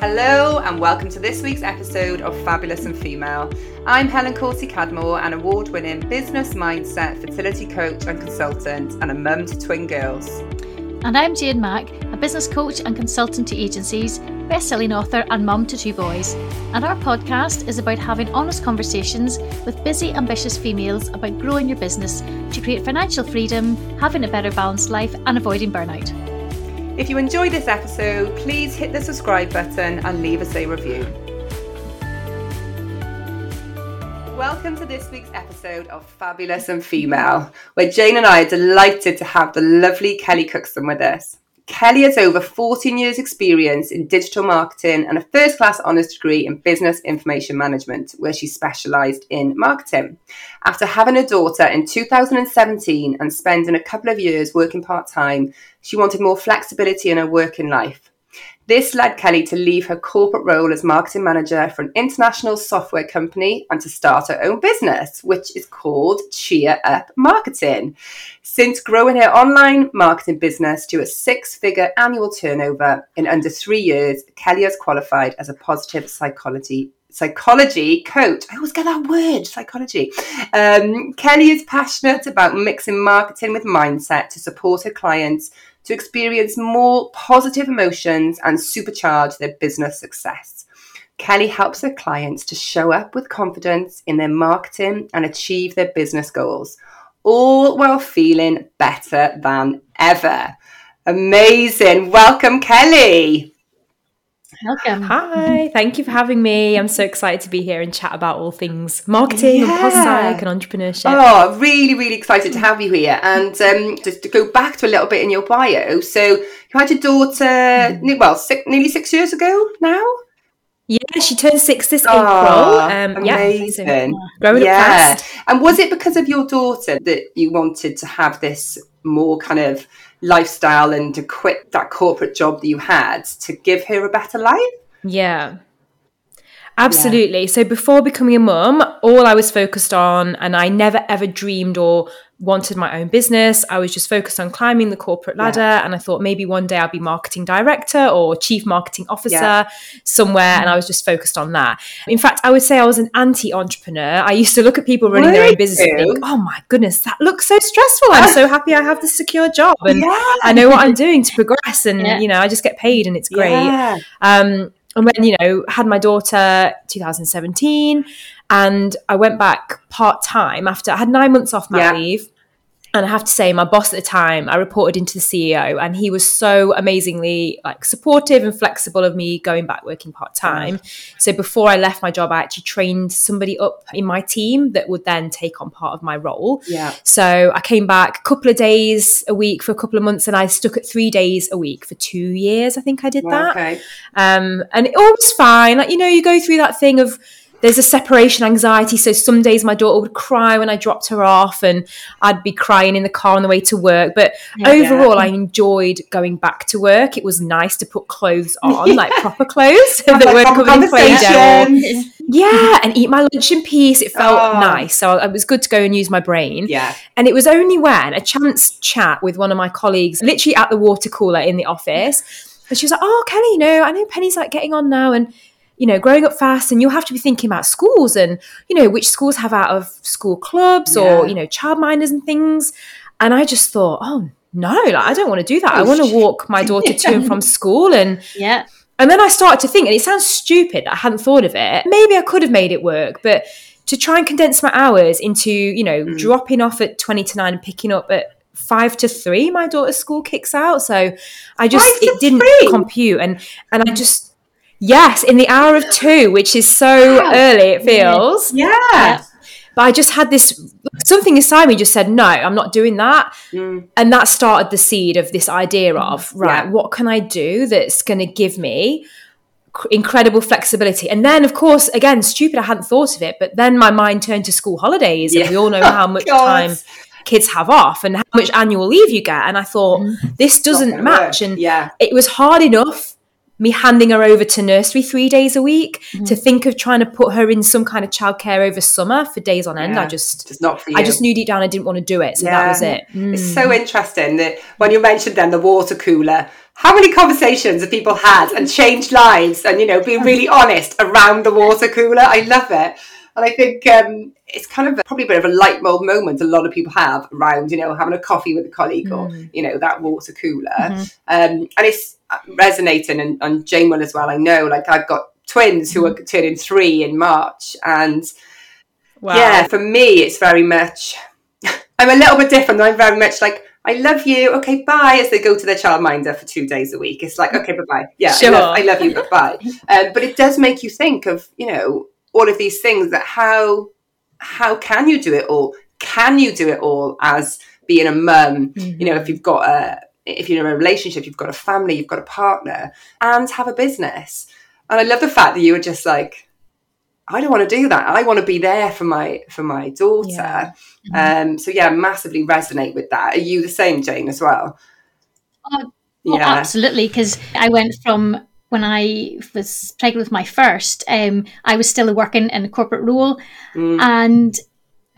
Hello, and welcome to this week's episode of Fabulous and Female. I'm Helen Corsi Cadmore, an award winning business mindset, fertility coach and consultant, and a mum to twin girls. And I'm Jane Mack, a business coach and consultant to agencies, best selling author, and mum to two boys. And our podcast is about having honest conversations with busy, ambitious females about growing your business to create financial freedom, having a better balanced life, and avoiding burnout. If you enjoyed this episode, please hit the subscribe button and leave us a review. Welcome to this week's episode of Fabulous and Female, where Jane and I are delighted to have the lovely Kelly Cookson with us. Kelly has over 14 years' experience in digital marketing and a first class honours degree in business information management, where she specialised in marketing. After having a daughter in 2017 and spending a couple of years working part time, she wanted more flexibility in her working life. This led Kelly to leave her corporate role as marketing manager for an international software company and to start her own business, which is called Cheer Up Marketing. Since growing her online marketing business to a six figure annual turnover in under three years, Kelly has qualified as a positive psychology psychology coach. I always get that word, psychology. Um, Kelly is passionate about mixing marketing with mindset to support her clients to experience more positive emotions and supercharge their business success. Kelly helps her clients to show up with confidence in their marketing and achieve their business goals, all while feeling better than ever. Amazing. Welcome, Kelly. Welcome. Hi, thank you for having me. I'm so excited to be here and chat about all things marketing yeah. and pos psych and entrepreneurship. Oh, really, really excited to have you here. And um, just to go back to a little bit in your bio. So you had your daughter, mm. well, six, nearly six years ago now. Yeah, she turned six this oh, April. Um, amazing. Yeah, so growing yeah. up fast. And was it because of your daughter that you wanted to have this more kind of lifestyle and to quit that corporate job that you had to give her a better life? Yeah. Absolutely. Yeah. So before becoming a mum, all I was focused on, and I never ever dreamed or wanted my own business. I was just focused on climbing the corporate ladder. Yeah. And I thought maybe one day I'll be marketing director or chief marketing officer yeah. somewhere. Mm-hmm. And I was just focused on that. In fact, I would say I was an anti entrepreneur. I used to look at people running their own business and think, oh my goodness, that looks so stressful. I'm so happy I have this secure job and yeah. I know what I'm doing to progress. And, you know, I just get paid and it's great. Um, and when you know had my daughter 2017 and i went back part-time after i had nine months off my yeah. leave and I have to say, my boss at the time, I reported into the CEO, and he was so amazingly like supportive and flexible of me going back working part time. So before I left my job, I actually trained somebody up in my team that would then take on part of my role. Yeah. So I came back a couple of days a week for a couple of months, and I stuck at three days a week for two years. I think I did that. Okay. Um, and it all was fine. Like you know, you go through that thing of there's a separation anxiety. So some days my daughter would cry when I dropped her off, and I'd be crying in the car on the way to work. But yeah. overall, I enjoyed going back to work. It was nice to put clothes on, like proper clothes that weren't covered in play Yeah, and eat my lunch in peace. It felt oh. nice. So it was good to go and use my brain. Yeah. And it was only when a chance chat with one of my colleagues, literally at the water cooler in the office, and she was like, "Oh, Kelly, you know, I know Penny's like getting on now, and." You know, growing up fast and you'll have to be thinking about schools and, you know, which schools have out of school clubs yeah. or, you know, child childminders and things. And I just thought, oh no, like I don't want to do that. I want to walk my daughter to and from school and yeah. And then I started to think, and it sounds stupid, I hadn't thought of it. Maybe I could have made it work, but to try and condense my hours into, you know, mm. dropping off at 20 to 9 and picking up at five to three, my daughter's school kicks out. So I just, it didn't three. compute. And, and I just, Yes, in the hour of two, which is so wow. early, it feels. Yeah. yeah. But I just had this something inside me just said, no, I'm not doing that. Mm. And that started the seed of this idea mm. of, right, yeah. what can I do that's going to give me incredible flexibility? And then, of course, again, stupid, I hadn't thought of it, but then my mind turned to school holidays. Yeah. And we all know how much time kids have off and how much annual leave you get. And I thought, mm. this doesn't match. Work. And yeah. it was hard enough me handing her over to nursery three days a week mm-hmm. to think of trying to put her in some kind of childcare over summer for days on end. Yeah, I just, just not for you. I just knew deep down I didn't want to do it. So yeah. that was it. Mm. It's so interesting that when you mentioned then the water cooler, how many conversations have people had and changed lives and you know being really honest around the water cooler i love it and i think um, it's kind of a, probably a bit of a light bulb moment a lot of people have around you know having a coffee with a colleague mm. or you know that water cooler mm-hmm. um, and it's resonating and, and jane will as well i know like i've got twins who are mm-hmm. turning three in march and wow. yeah for me it's very much i'm a little bit different i'm very much like I love you. Okay, bye. As they go to their childminder for two days a week, it's like, okay, bye bye. Yeah, sure. I, love, I love you, but bye. Um, but it does make you think of, you know, all of these things that how how can you do it all? Can you do it all as being a mum? Mm-hmm. You know, if you've got a if you're in a relationship, you've got a family, you've got a partner, and have a business. And I love the fact that you were just like, I don't want to do that. I want to be there for my for my daughter. Yeah. Mm-hmm. Um, so yeah, massively resonate with that. Are you the same, Jane, as well? Oh, yeah, oh, absolutely. Because I went from when I was pregnant with my first, um, I was still working in a corporate role, mm. and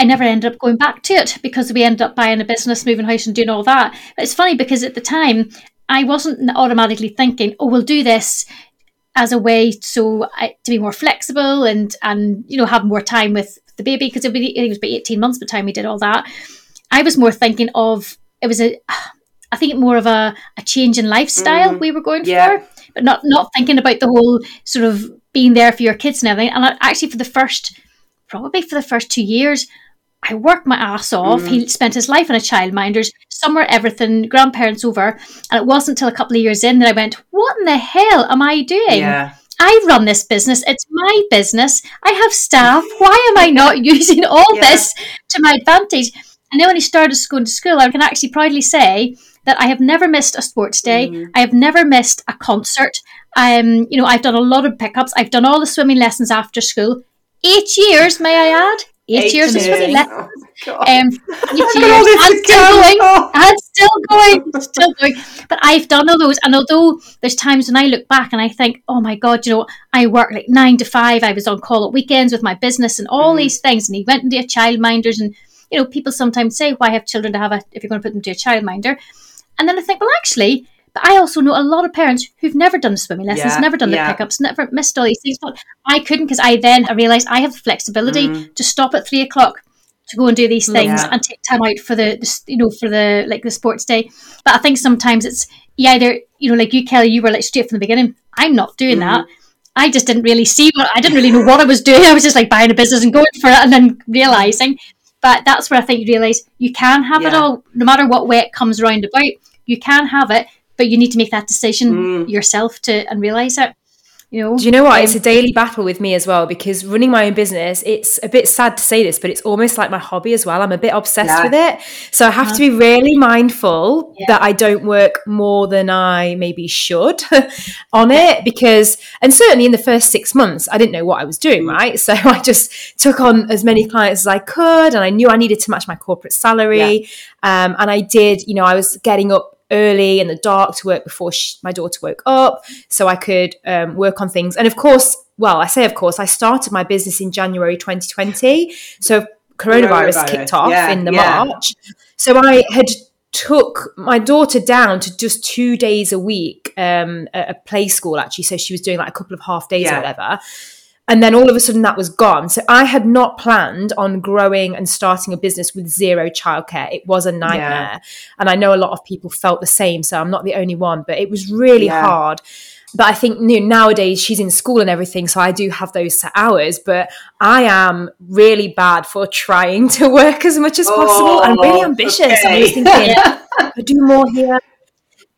I never ended up going back to it because we ended up buying a business, moving house, and doing all that. But it's funny because at the time I wasn't automatically thinking, "Oh, we'll do this." as a way so I, to be more flexible and and you know have more time with the baby because it, it was about 18 months by the time we did all that i was more thinking of it was a i think more of a, a change in lifestyle mm, we were going yeah. for but not not thinking about the whole sort of being there for your kids and everything and actually for the first probably for the first two years I worked my ass off. Mm. He spent his life in a childminder's, summer everything, grandparents over. And it wasn't until a couple of years in that I went, What in the hell am I doing? Yeah. I run this business. It's my business. I have staff. Why am I not using all yeah. this to my advantage? And then when he started going to school, I can actually proudly say that I have never missed a sports day. Mm. I have never missed a concert. Um, you know, I've done a lot of pickups. I've done all the swimming lessons after school. Eight years, may I add? eight, eight years is really less. Oh, um, eight years. I'm still going. I'm still going. Still going. But I've done all those, and although there's times when I look back and I think, oh my god, you know, I work like nine to five. I was on call at weekends with my business and all mm. these things, and he went into a childminders, and you know, people sometimes say, why have children to have a if you're going to put them to a childminder? And then I think, well, actually, but I also know a lot of parents who've never done swimming lessons, yeah, never done yeah. the pickups, never missed all these things. But I couldn't because I then I realised I have the flexibility mm. to stop at three o'clock to go and do these things yeah. and take time out for the, the, you know for the like the sports day. But I think sometimes it's you either you know like you Kelly, you were like straight from the beginning. I'm not doing mm-hmm. that. I just didn't really see what I didn't really know what I was doing. I was just like buying a business and going for it, and then realizing. But that's where I think you realize you can have it all, no matter what way it comes round about. You can have it, but you need to make that decision mm. yourself to and realize it you know do you know what um, it's a daily battle with me as well because running my own business it's a bit sad to say this but it's almost like my hobby as well i'm a bit obsessed yeah. with it so i have uh-huh. to be really mindful yeah. that i don't work more than i maybe should on it because and certainly in the first six months i didn't know what i was doing mm. right so i just took on as many clients as i could and i knew i needed to match my corporate salary yeah. um, and i did you know i was getting up early in the dark to work before she, my daughter woke up so I could um, work on things. And of course, well, I say of course, I started my business in January 2020. So coronavirus, coronavirus. kicked off yeah, in the yeah. March. So I had took my daughter down to just two days a week um, at a play school actually so she was doing like a couple of half days yeah. or whatever and then all of a sudden that was gone. So I had not planned on growing and starting a business with zero childcare. It was a nightmare. Yeah. And I know a lot of people felt the same. So I'm not the only one, but it was really yeah. hard. But I think you know, nowadays she's in school and everything, so I do have those set hours. But I am really bad for trying to work as much as oh, possible. I'm really ambitious. Okay. I'm thinking, I do more here.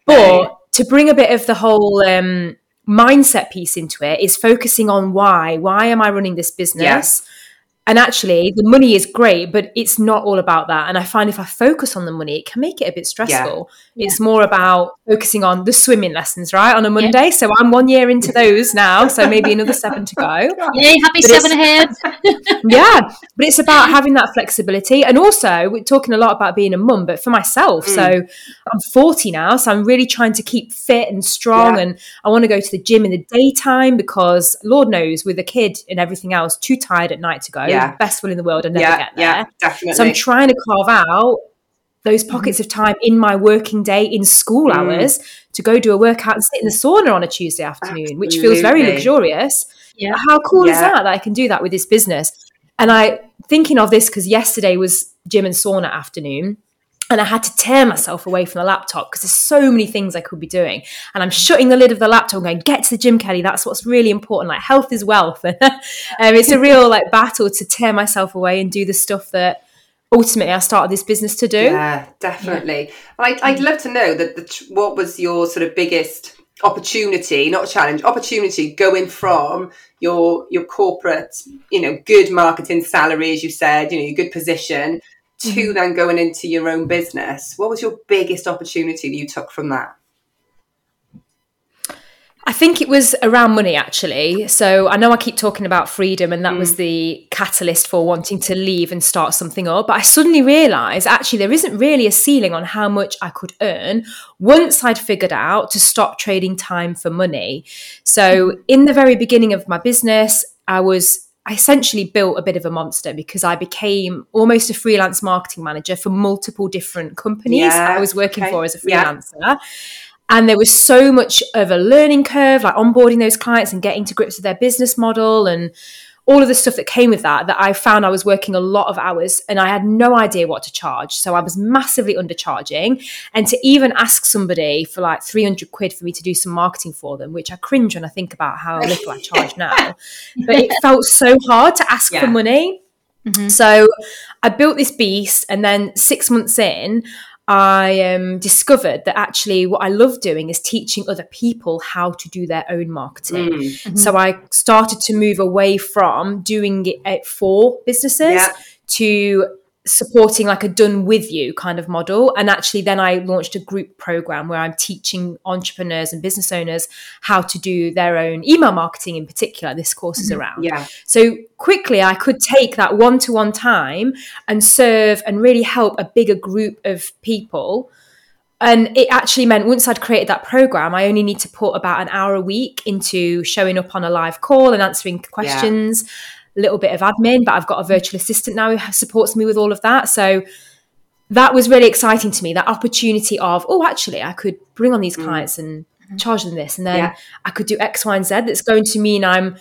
But to bring a bit of the whole um, mindset piece into it is focusing on why. Why am I running this business? And actually, the money is great, but it's not all about that. And I find if I focus on the money, it can make it a bit stressful. Yeah. It's more about focusing on the swimming lessons, right, on a Monday. Yeah. So I'm one year into those now. So maybe another seven to go. Yay, happy but seven ahead. yeah. But it's about having that flexibility. And also, we're talking a lot about being a mum, but for myself. Mm. So I'm 40 now. So I'm really trying to keep fit and strong. Yeah. And I want to go to the gym in the daytime because Lord knows, with a kid and everything else, too tired at night to go yeah. best will in the world and never yeah, get there. Yeah, definitely. So I'm trying to carve out those pockets of time in my working day in school Mm. hours to go do a workout and sit in the sauna on a Tuesday afternoon, which feels very luxurious. Yeah. How cool is that that I can do that with this business? And I thinking of this because yesterday was gym and sauna afternoon. And I had to tear myself away from the laptop because there's so many things I could be doing. And I'm shutting the lid of the laptop and going, get to the gym, Kelly. That's what's really important. Like health is wealth. um, it's a real like battle to tear myself away and do the stuff that ultimately I started this business to do. Yeah, definitely. I'd, I'd love to know that the, what was your sort of biggest opportunity, not challenge, opportunity going from your your corporate, you know, good marketing salary, as you said, you know, your good position, to Mm-hmm. then going into your own business. What was your biggest opportunity that you took from that? I think it was around money actually. So I know I keep talking about freedom, and that Mm. was the catalyst for wanting to leave and start something up. But I suddenly realized actually there isn't really a ceiling on how much I could earn once I'd figured out to stop trading time for money. So in the very beginning of my business, I was. I essentially built a bit of a monster because I became almost a freelance marketing manager for multiple different companies Yeah, I was working okay. for as a Yeah. freelancer. And there was so much of a learning curve, like onboarding those clients and getting to grips with their business model and all of the stuff that came with that, that I found I was working a lot of hours and I had no idea what to charge. So I was massively undercharging. And to even ask somebody for like 300 quid for me to do some marketing for them, which I cringe when I think about how little I charge now, but it felt so hard to ask Yeah. for money. Mm-hmm. So I built this beast, and then six months in, I um, discovered that actually what I love doing is teaching other people how to do their own marketing. Mm. So I started to move away from doing it for businesses Yeah. to supporting like a done with you kind of model. And actually then I launched a group program where I'm teaching entrepreneurs and business owners how to do their own email marketing in particular this course is mm-hmm. around. Yeah. so quickly, I could take that one to one time and serve and really help a bigger group of people. And it actually meant once I'd created that program, I only need to put about an hour a week into showing up on a live call and answering questions, a little bit of admin. But I've got a virtual assistant now who supports me with all of that. So that was really exciting to me that opportunity of, oh, actually, I could bring on these mm. clients and mm-hmm. charge them this. And then Yeah. I could do X, Y, and Z. That's going to mean I'm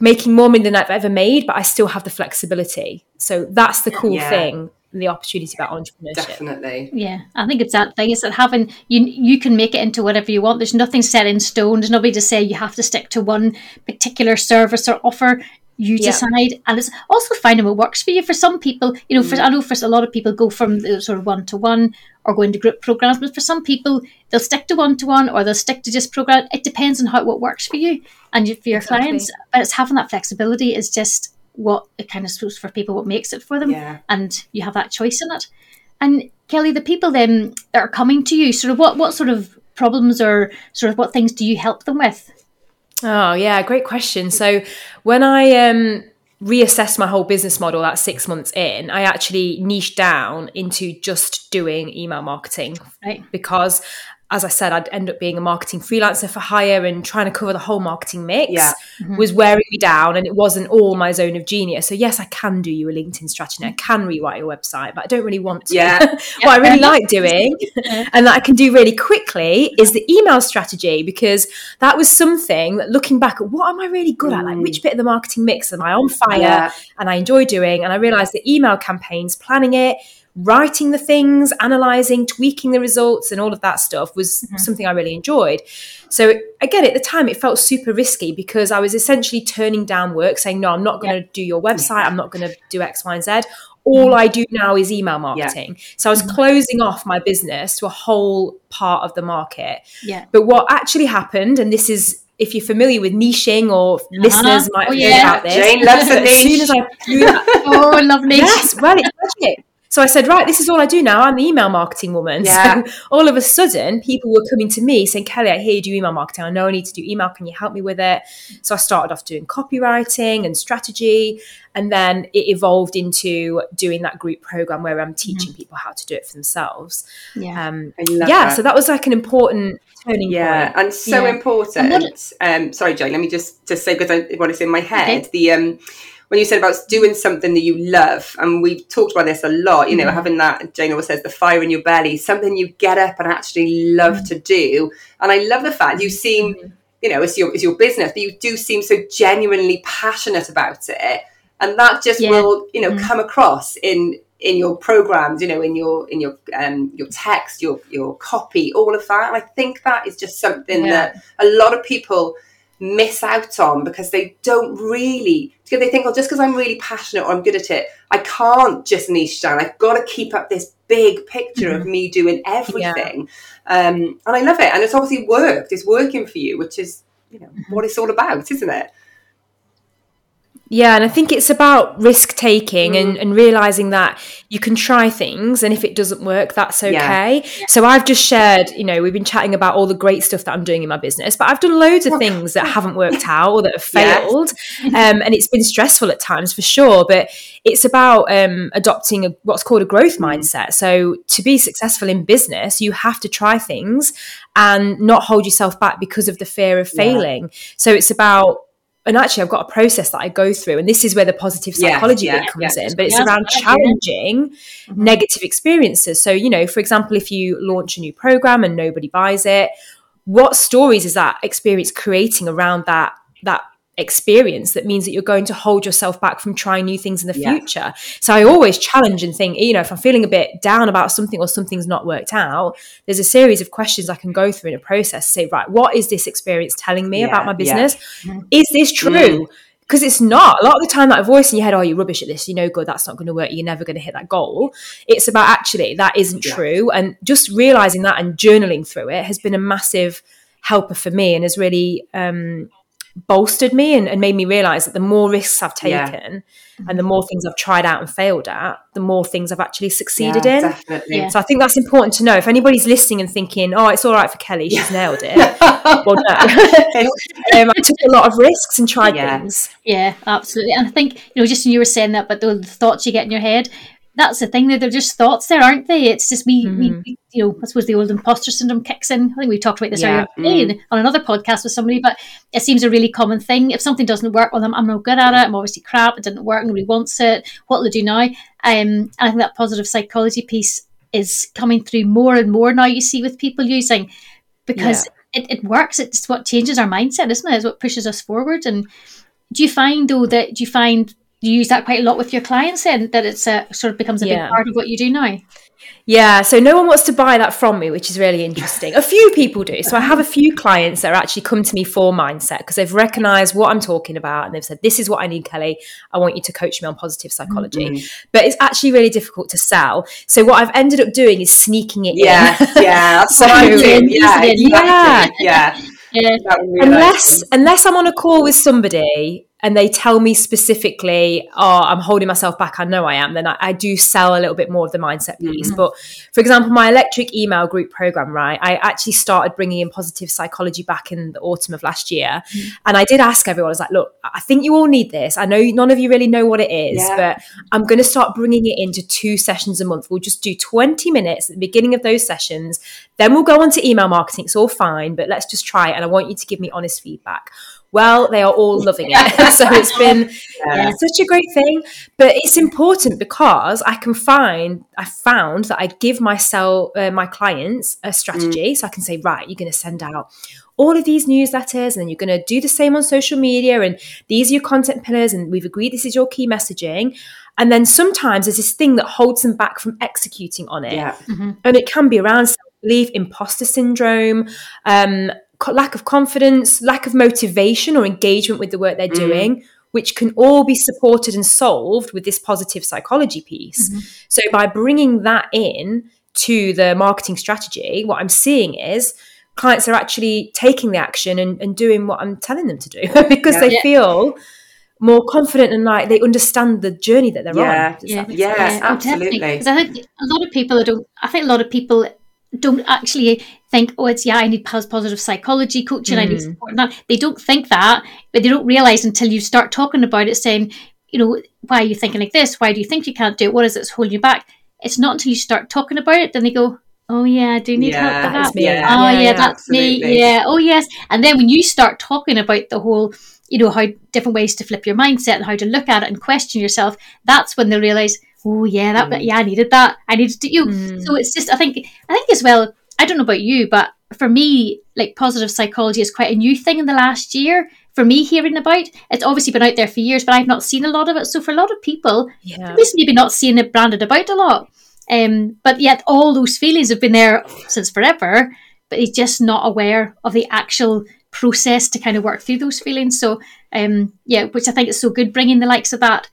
making more money than I've ever made, but I still have the flexibility. So that's the cool Yeah. thing, the opportunity about entrepreneurship. Definitely. Yeah, I think it's that thing. Is that having you you can make it into whatever you want. There's nothing set in stone. There's nobody to say you have to stick to one particular service or offer. You Yeah. decide, and it's also finding what works for you. For some people, you know, for mm. I know for a lot of people go from the sort of one to one or go into group programs, but for some people they'll stick to one to one or they'll stick to just program. It depends on how what works for you and for your Exactly. clients. But it's having that flexibility is just what it kind of suits for people, what makes it for them, Yeah. and you have that choice in it. And Kelly, the people then that are coming to you, sort of what what sort of problems or sort of what things do you help them with? Oh yeah, great question. So when I um reassessed my whole business model that six months in, I actually niched down into just doing email marketing Right. because as I said, I'd end up being a marketing freelancer for hire and trying to cover the whole marketing mix Yeah. Mm-hmm. was wearing me down and it wasn't all my zone of genius. So yes, I can do you a LinkedIn strategy I can rewrite your website, but I don't really want to. Yeah. what I really like doing and that I can do really quickly is the email strategy because that was something that looking back at what am I really good at? Like which mm. bit of the marketing mix am I on fire Yeah. and I enjoy doing? And I realized the email campaigns, planning it, writing the things, analyzing, tweaking the results, and all of that stuff was mm-hmm. something I really enjoyed. So again, at the time, it felt super risky because I was essentially turning down work, saying, "No, I'm not going to do your website. I'm not going to do X, Y, and Z. All mm-hmm. I do now is email marketing." So I was mm-hmm. closing off my business to a whole part of the market. Yeah. But what actually happened, and this is if you're familiar with niching or uh-huh. listeners might Oh, have yeah. about this. Jane loves a but as soon as I threw that Oh, lovely. yes, well, it's magic. So I said, right, this is all I do now. I'm the email marketing woman. Yeah. So all of a sudden, people were coming to me saying, Kelly, I hear you do email marketing. I know I need to do email. Can you help me with it? So I started off doing copywriting and strategy. And then it evolved into doing that group program where I'm teaching people how to do it for themselves. Yeah. Um, I love yeah, that. so that was like an important turning Yeah, point. and so Yeah. important. And what- um, sorry, Jane. Let me just just say because I, what is in my head. Okay. The um, when you said about doing something that you love, and we've talked about this a lot, you know, mm-hmm. having that, Jane always says, the fire in your belly, something you get up and actually love mm-hmm. to do. And I love the fact you seem, mm-hmm. you know, it's your, it's your business, but you do seem so genuinely passionate about it. And that just yeah. will, you know, mm-hmm. come across in in your programs, you know, in your in your um your text, your your copy, all of that. And I think that is just something yeah. that a lot of people miss out on because they don't really because they think, oh, just because I'm really passionate or I'm good at it, I can't just niche down. I've got to keep up this big picture mm-hmm. of me doing everything. Yeah. Um, and I love it. And it's obviously worked. It's working for you, which is, you know, mm-hmm. what it's all about, isn't it? Yeah, and I think it's about risk taking mm. and, and realizing that you can try things, and if it doesn't work, that's okay. Yeah. So I've just shared, you know, we've been chatting about all the great stuff that I'm doing in my business, but I've done loads of things that haven't worked out or that have failed, um, and it's been stressful at times for sure. But it's about um, adopting a, what's called a growth mm. mindset. So to be successful in business, you have to try things and not hold yourself back because of the fear of failing. Yeah. So it's about and actually I've got a process that I go through, and this is where the positive psychology yeah, yeah, bit comes yeah. in. But it's around challenging mm-hmm. negative experiences. So, you know, for example, if you launch a new program and nobody buys it, what stories is that experience creating around that that experience that means that you're going to hold yourself back from trying new things in the yeah. future. So I always challenge and think, you know, if I'm feeling a bit down about something or something's not worked out, there's a series of questions I can go through in a process to say, right, what is this experience telling me yeah, about my business? Yeah. Mm-hmm. Is this true? Because it's not. A lot of the time, that voice in your head, oh, you're rubbish at this, you know, good, that's not going to work, you're never going to hit that goal. It's about actually, that isn't true. And just realizing that and journaling through it has been a massive helper for me and has really um, bolstered me and, and, made me realize that the more risks I've taken yeah. and the more things I've tried out and failed at, the more things I've actually succeeded yeah, in. Definitely. So I think that's important to know. If anybody's listening and thinking, oh, it's all right for Kelly, she's nailed it. well, no. um, I took a lot of risks and tried things. Yeah, absolutely. And I think, you know, just when you were saying that, but the thoughts you get in your head, that's the thing that they're just thoughts there, aren't they? It's just me, mm-hmm. we, you know, I suppose the old imposter syndrome kicks in. I think we talked about this yeah. earlier mm. on another podcast with somebody, but it seems a really common thing. If something doesn't work, well, I'm, I'm not good at it. I'm obviously crap. It didn't work. Nobody wants it. What will I do now? Um, and I think that positive psychology piece is coming through more and more now. You see with people using because yeah. it, it works. It's what changes our mindset, isn't it? It's what pushes us forward. And do you find though that do you find you use that quite a lot with your clients and that it's a sort of becomes a yeah. big part of what you do now? Yeah so no one wants to buy that from me which is really interesting. A few people do. So i have a few clients that are actually come to me for mindset because they've recognized what i'm talking about and they've said this is what i need kelly. I want you to coach me on positive psychology. Mm-hmm. but it's actually really difficult to sell. So what i've ended up doing is sneaking it yeah, in yeah so yeah, yeah. Yeah. Yeah. unless unless I'm on a call with somebody and they tell me specifically, oh, I'm holding myself back, I know I am, then I, I do sell a little bit more of the mindset piece. Mm-hmm. But for example, my electric email group program, right, I actually started bringing in positive psychology back in the autumn of last year. Mm-hmm. And I did ask everyone, I was like, look, I think you all need this. I know none of you really know what it is, yeah. but I'm going to start bringing it into two sessions a month. We'll just do 20 minutes at the beginning of those sessions. Then we'll go on to email marketing. It's all fine, but let's just try it. And I want you to give me honest feedback well, they are all loving it. so it's been yeah. such a great thing. But it's important because I can find, I found that I give myself, uh, my clients a strategy. Mm. So I can say, right, you're going to send out all of these newsletters and you're going to do the same on social media. And these are your content pillars. And we've agreed this is your key messaging. And then sometimes there's this thing that holds them back from executing on it. Yeah. Mm-hmm. And it can be around self belief, imposter syndrome, um, lack of confidence, lack of motivation or engagement with the work they're mm. doing, which can all be supported and solved with this positive psychology piece. Mm-hmm. So by bringing that in to the marketing strategy, what I'm seeing is clients are actually taking the action and, and doing what I'm telling them to do because yeah. they yeah. feel more confident and like they understand the journey that they're yeah. on. Yeah, yes, absolutely. Because I think a lot of people don't. I think a lot of people don't actually think, oh, it's yeah, I need positive psychology coaching, mm. I need mm. support. That they don't think that, but they don't realize until you start talking about it, saying, you know, why are you thinking like this? Why do you think you can't do it? What is it that's holding you back? It's not until you start talking about it, then they go, Oh yeah, I do need Yeah, help with that. me. Yeah. Oh yeah, yeah, that's me. Yeah. Oh yes. And then when you start talking about the whole, you know, how different ways to flip your mindset and how to look at it and question yourself, that's when they realize, oh yeah, that Mm. yeah, I needed that. I needed to you. Mm. So it's just I think I think as well, I don't know about you, but for me, like positive psychology is quite a new thing in the last year. For me, hearing about it's obviously been out there for years, but I've not seen a lot of it. So for a lot of people, Yeah. at least maybe not seeing it branded about a lot. Um, but yet all those feelings have been there since forever, but he's just not aware of the actual process to kind of work through those feelings. So, um, yeah, which I think is so good, bringing the likes of that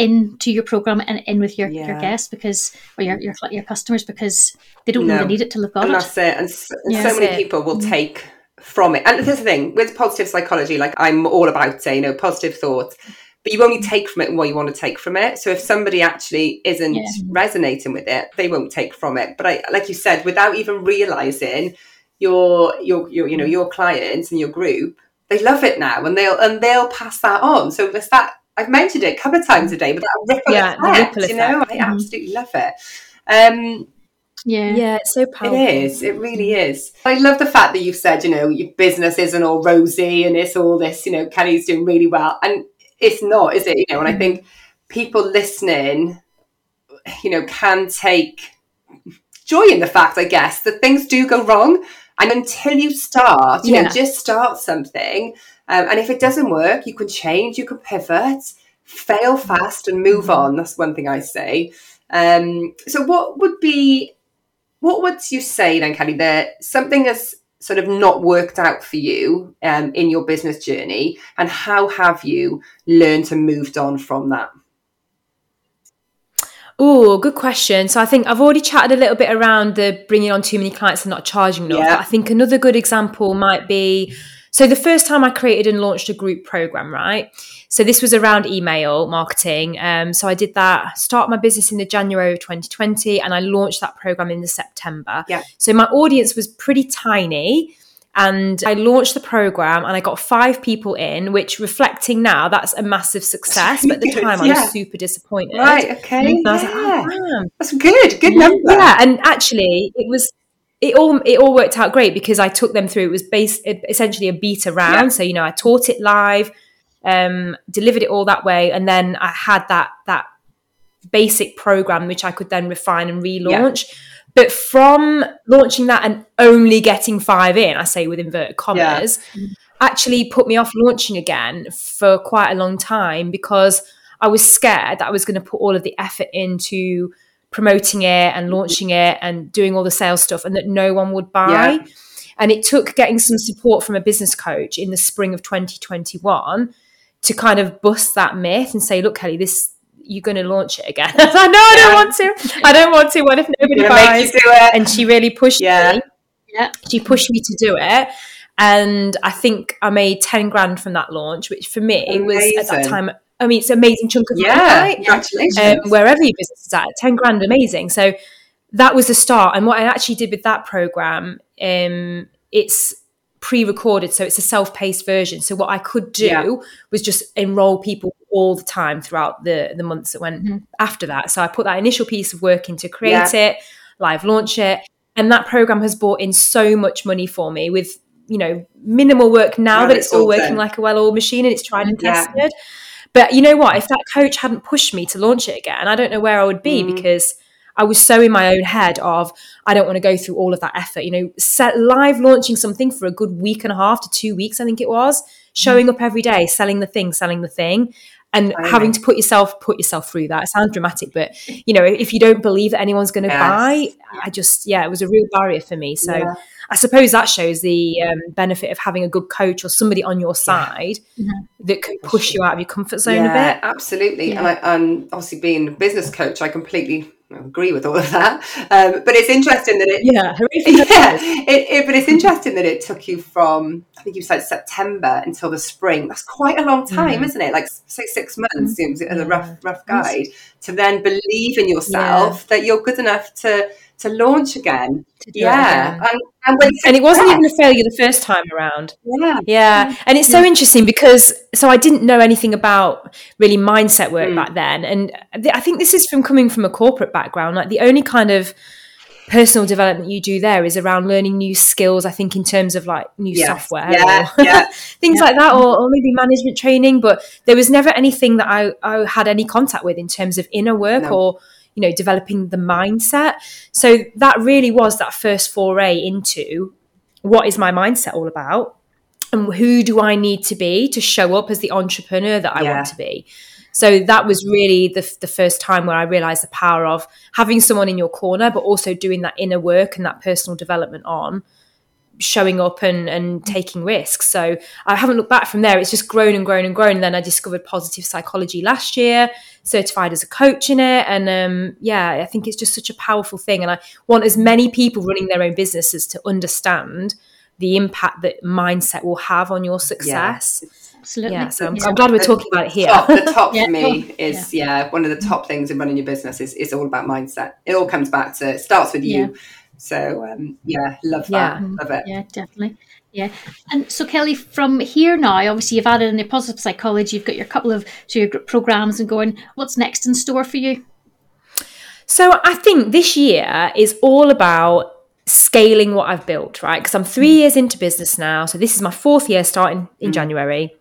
into your program and in with your, your guests because or your, your your customers because they don't know No. they need it till they've got and it. that's it. And so, and Yeah. so many it. people will mm. take from it. And here's the thing with positive psychology, like I'm all about it, you know, positive thoughts, but you only mm. take from it what you want to take from it. So if somebody actually isn't Yeah. resonating with it, they won't take from it. But I, like you said, without even realizing your, your, your, you know, mm. your clients and your group, they love it now and they'll, and they'll pass that on. So there's that, I've mentioned it a couple of times a day, but that ripple Yeah, the effect, ripple you know, I effect. Mhm. absolutely love it. Um, yeah. Yeah, it's so powerful. it is. It really is. I love the fact that you've said, you know, your business isn't all rosy and it's all this, you know, Kelly's doing really well. And it's not, is it? You know, and I think people listening, you know, can take joy in the fact, I guess, that things do go wrong. And until you start, you Yeah. know, just start something. Um, and if it doesn't work, you can change, you can pivot, fail fast and move on. That's one thing I say. Um, so what would be what would you say then, Kelly, that something has sort of not worked out for you um, in your business journey, and how have you learned to moved on from that? Oh, good question. So I think I've already chatted a little bit around the bringing on too many clients and not charging enough. Yeah. I think another good example might be so the first time I created and launched a group program, right? So this was around email marketing. Um, so I did that, start my business in the January of 2020, and I launched that program in the September. Yeah. So my audience was pretty tiny. And I launched the program and I got five people in, which reflecting now, that's a massive success. But at the time, I yeah. was super disappointed. Right. Okay. And I was like, yeah. oh, damn. That's good. Good number. Yeah, and actually, it was it all it all worked out great because I took them through. It was based essentially a beta round, Yeah. so you know I taught it live, um, delivered it all that way, and then I had that that basic program which I could then refine and relaunch. But from launching that and only getting five in, I say with inverted commas, actually put me off launching again for quite a long time because I was scared that I was going to put all of the effort into promoting it and mm-hmm. launching it and doing all the sales stuff and that no one would buy. Yeah. And it took getting some support from a business coach in the spring of 2021 to kind of bust that myth and say, look, Kelly, this you're going to launch it again. I was like, no, I don't want to. I don't want to. What if nobody Gonna make buys? you do it. and she really pushed Yeah. me. Yeah. She pushed me to do it. And I think I made 10 grand from that launch, which for me was at that time, I mean, it's an amazing chunk of money, Yeah. right? Congratulations. um, wherever your business is at, 10 grand, amazing. So that was the start. And what I actually did with that program, um, it's pre-recorded, so it's a self-paced version. So what I could do Yeah. was just enroll people all the time throughout the the months that went Mhm. after that. So I put that initial piece of work in to create it, live launch it, and that program has brought in so much money for me with you know minimal work now Right, that it's all it's all working done. like a well-oiled machine and it's tried and Yeah. But you know what? If that coach hadn't pushed me to launch it again, I don't know where I would be Mm. because I was so in my own head of I don't want to go through all of that effort. You know, set live launching something for a good week and a half to two weeks, I think it was, showing up every day, selling the thing, selling the thing. And Totally. having to put yourself put yourself through that. It sounds dramatic, but you know, if you don't believe that anyone's going to Yes. buy, I just yeah, it was a real barrier for me. So Yeah. I suppose that shows the um, benefit of having a good coach or somebody on your side that can push you out of your comfort zone yeah, a bit. absolutely. Yeah. And, I, and obviously, being a business coach, I completely agree with all of that. Um, but it's interesting that it. Yeah, hooray for the Yeah, it, it, but it's interesting that it took you from I think you said September until the spring. That's quite a long time, Mm. isn't it? Like say six months seems as a rough rough guide to then believe in yourself that you're good enough to to launch again. To Yeah, again. and, and, And it wasn't even a failure the first time around. yeah. Yeah. And it's so interesting because so I didn't know anything about really mindset work Mm. back then. And th- I think this is from coming from a corporate background. Like the only kind of personal development you do there is around learning new skills i think in terms of like new Yes. software Yeah, yeah. things Yeah. like that or, or maybe management training but there was never anything that I, I had any contact with in terms of inner work No. or you know developing the mindset so that really was that first foray into what is my mindset all about and who do i need to be to show up as the entrepreneur that i Yeah. want to be so that was really the, the first time where i realized the power of having someone in your corner but also doing that inner work and that personal development on showing up and and taking risks so i haven't looked back from there it's just grown and grown and grown and then i discovered positive psychology last year certified as a coach in it and um yeah i think it's just such a powerful thing and i want as many people running their own businesses to understand the impact that mindset will have on your success Absolutely. yeah, so I'm, Yeah. I'm glad we're talking about it here Top, the top Yeah. for me is yeah. one of the top things in running your business is, is all about mindset. It all comes back to it starts with you. So um, yeah, love that. Yeah. Love it. Yeah, definitely. Yeah. And so, Kelly, from here now, obviously you've added in the positive psychology, you've got your couple of so your group programs and going. What's next in store for you? So I think this year is all about scaling what I've built, right? Because I'm three years into business now. So this is my fourth year starting in January.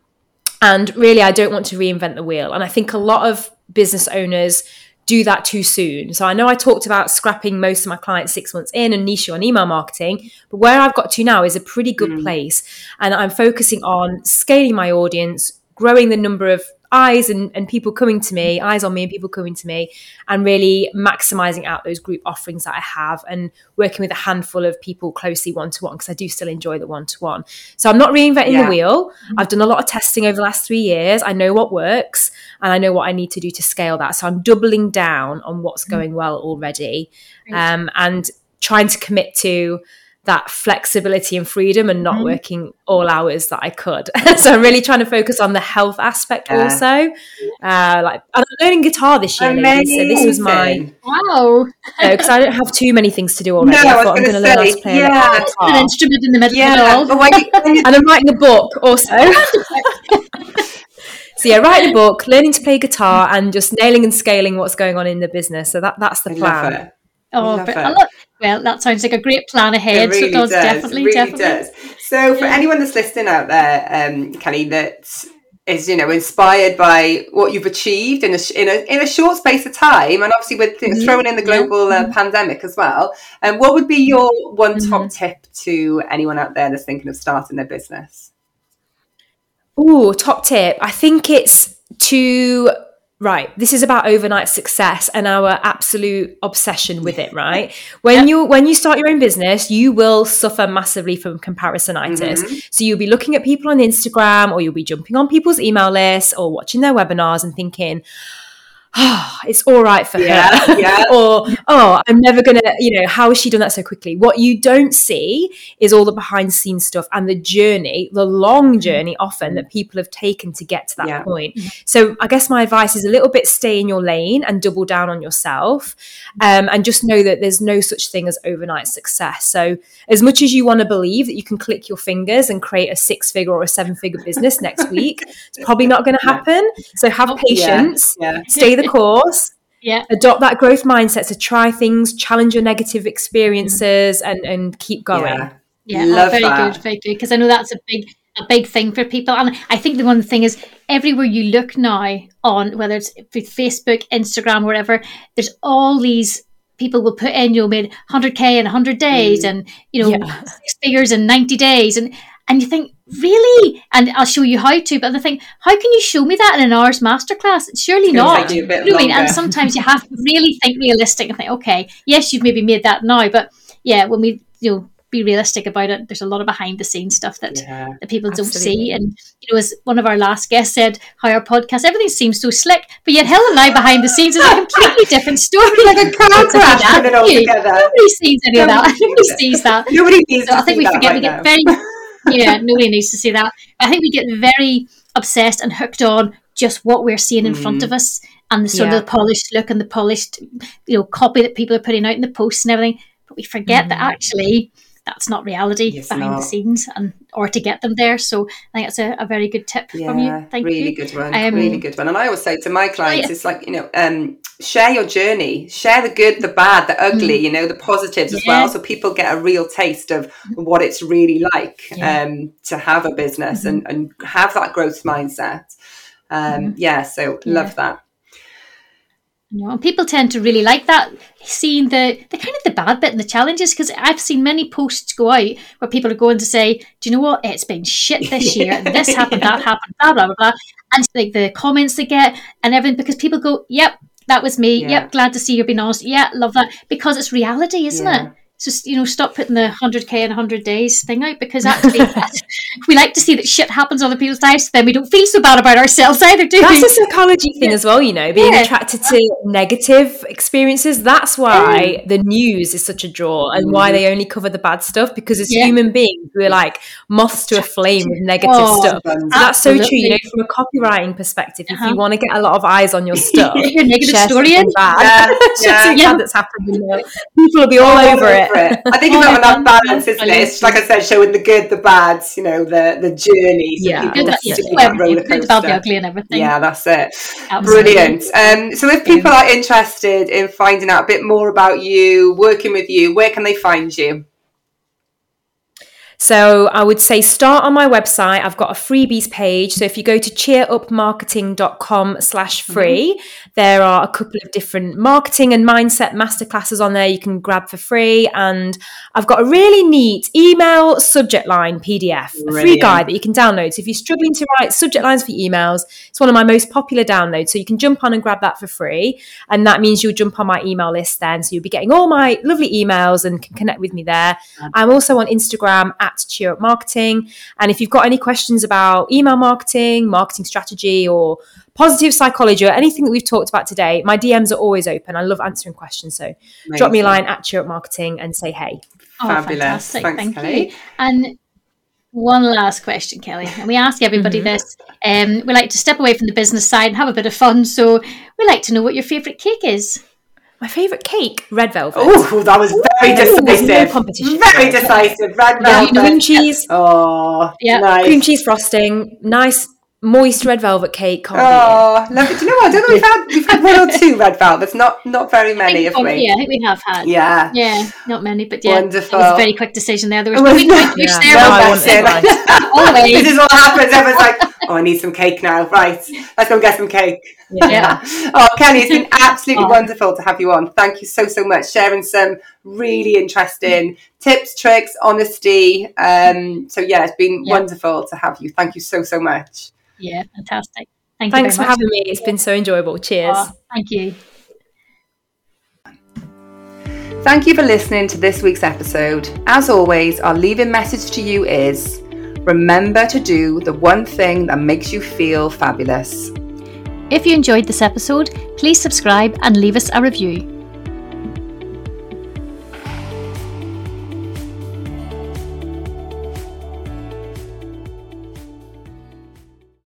And really, I don't want to reinvent the wheel. And I think a lot of business owners do that too soon. So I know I talked about scrapping most of my clients six months in and niche on email marketing, but where I've got to now is a pretty good mm. place. And I'm focusing on scaling my audience, growing the number of eyes and, and people coming to me, eyes on me and people coming to me, and really maximizing out those group offerings that I have and working with a handful of people closely one to one because I do still enjoy the one to one. So I'm not reinventing Yeah. the wheel. I've done a lot of testing over the last three years. I know what works and I know what I need to do to scale that. So I'm doubling down on what's going well already um, and trying to commit to that flexibility and freedom and not working all hours that I could. so I'm really trying to focus on the health aspect Yeah. also. Uh, like I'm learning guitar this year, ladies, so this was my Amazing. Wow. because I don't have too many things to do already. No, I I was thought I'm gonna going to learn how to play yeah. electric An instrument in the middle of Yeah, it all. but when you, when you and I'm writing a book also. so yeah, writing a book, learning to play guitar, and just nailing and scaling what's going on in the business. So that that's the I plan. love it. Oh, love but it. I love, well, that sounds like a great plan ahead. It really so it does, does. definitely, really definitely. does. So for Yeah. anyone that's listening out there, um, Kelly, that is you know inspired by what you've achieved in a in a in a short space of time, and obviously with you know, Mhm. throwing in the Yeah. global uh, pandemic as well. And um, what would be your one top Mm-hmm. tip to anyone out there that's thinking of starting their business? Oh, top tip. I think it's to right. This is about overnight success and our absolute obsession with it, right? When you when you start your own business, you will suffer massively from comparisonitis. Mhm. So you'll be looking at people on Instagram or you'll be jumping on people's email lists or watching their webinars and thinking, oh, it's all right for Yeah, her. yeah. or, oh, I'm never going to, you know, how has she done that so quickly? What you don't see is all the behind the scenes stuff and the journey, the long mm-hmm. journey often that people have taken to get to that Yeah. point. Mm-hmm. So I guess my advice is a little bit stay in your lane and double down on yourself. Mm-hmm. Um, and just know that there's no such thing as overnight success. So as much as you want to believe that you can click your fingers and create a six figure or a seven figure business next week, it's probably not going to happen. So have patience, Yeah. stay the course Yeah. adopt that growth mindset to try things challenge your negative experiences mm. and and keep going Yeah. Yeah, oh, Love oh, very that. good, very good. Because I know that's a big, a big thing for people, and I think the one thing is everywhere you look now on whether it's f- Facebook, Instagram, wherever, there's all these people will put in you know, made 100k in 100 days, mm. and you know Yeah. six figures in 90 days, and and you think really, and I'll show you how to, but the thing, how can you show me that in an hour's masterclass? Surely not. you a bit You know I mean? And sometimes you have to really think realistic and think, okay, yes, you've maybe made that now, but yeah, when we you know be realistic about it, there's a lot of behind the scenes stuff that Yeah. that people don't see. And you know, as one of our last guests said, how our podcast everything seems so slick, but yet Helen and I behind the scenes is a completely different story. Like a car crash it all together. Nobody sees any of that. Nobody sees that. Nobody needs So I think we forget right we get now. very yeah, nobody needs to see that. I think we get very obsessed and hooked on just what we're seeing in front Mm. of us and the sort Yeah. of the polished look and the polished you know copy that people are putting out in the posts and everything. But we forget that Mm. actually that's not reality It's behind not. the scenes and or to get them there. So I think that's a, a very good tip from you. Thank really you. Really good one. Um, really good one. And I always say to my clients, yeah. it's like, you know, um, share your journey, share the good, the bad, the ugly, you know, the positives as Mm. Well. So people get a real taste of what it's really like Yeah. um, to have a business and, and have that growth mindset. Um, Mhm. Yeah, so Yeah. love that. You know, and people tend to really like that, seeing the, the kind of the bad bit and the challenges. Because I've seen many posts go out where people are going to say, "Do you know what? It's been shit this year. This happened, that happened, blah blah blah blah," and like the comments they get and everything because people go, "Yep, that was me. Yeah. Yep, glad to see you're being honest. Yeah, love that." Because it's reality, isn't Yeah. it? So you know, stop putting the hundred k and hundred days thing out because actually, we like to see that shit happens on other people's lives. Then we don't feel so bad about ourselves either, do That's we? a psychology thing as well, you know, being Yeah. attracted to negative experiences. That's why the news is such a draw and why they only cover the bad stuff because as Yeah. human beings, we're like moths to a flame with negative Oh, stuff. So that's so true, you know, from a copywriting perspective. If Uh-huh. you want to get a lot of eyes on your stuff, your negative story in. Yeah, yeah. That's happened. People will be all over it. I think All about over that balance, isn't it? It's like I said, showing the good, the bad, you know, the the journey. So Yeah, people see yeah, roller good, bad, the ugly, and everything. Yeah, that's it. Absolutely. Brilliant. Um, so, if people are interested in finding out a bit more about you, working with you, where can they find you? So I would say start on my website. I've got a freebies page. So if you go to cheerupmarketing.com slash mm-hmm. free, there are a couple of different marketing and mindset masterclasses on there you can grab for free. And I've got a really neat email subject line PDF, a free guide that you can download. So if you're struggling to write subject lines for emails, it's one of my most popular downloads. So you can jump on and grab that for free. And that means you'll jump on my email list then. So you'll be getting all my lovely emails and can connect with me there. I'm also on Instagram at Cheer Up Marketing. And if you've got any questions about email marketing, marketing strategy, or positive psychology, or anything that we've talked about today, my DMs are always open. I love answering questions. So drop me a line at Cheer Up Marketing and say hey. Oh, Fabulous. fantastic. Thanks, Thank Kelly. you. And one last question, Kelly. And we ask everybody Mm-hmm. this. Um, we like to step away from the business side and have a bit of fun. So we like to know what your favourite cake is. My favourite cake, red velvet. Oh, that was Ooh, there's decisive. no. Very decisive. Red Yeah, cream cheese, Oh, Yeah. nice. cream cheese frosting, nice moist red velvet cake. Can't it. Oh, lovely. Do you know what? I don't know. We've had we've had one or two red velvets. Not not very many, oh, we? yeah, I think we have had. Yeah. Yeah, not many, but yeah, Wonderful. It was a very quick decision there. There was It no big not- which there No, was. I it. it. Always. this is what happens. Everyone's like, "Oh, I need some cake now." Right, let's go get some cake. Yeah. oh, Kelly, it's been absolutely Oh. wonderful to have you on. Thank you so so much, sharing some really interesting tips, tricks, honesty. Um, so yeah, it's been Yeah. wonderful to have you. Thank you so so much. Yeah, fantastic. Thank Thanks you for much. having me. It's been so enjoyable. Cheers. Oh, thank you. Thank you for listening to this week's episode. As always, our leaving message to you is remember to do the one thing that makes you feel fabulous. If you enjoyed this episode, please subscribe and leave us a review.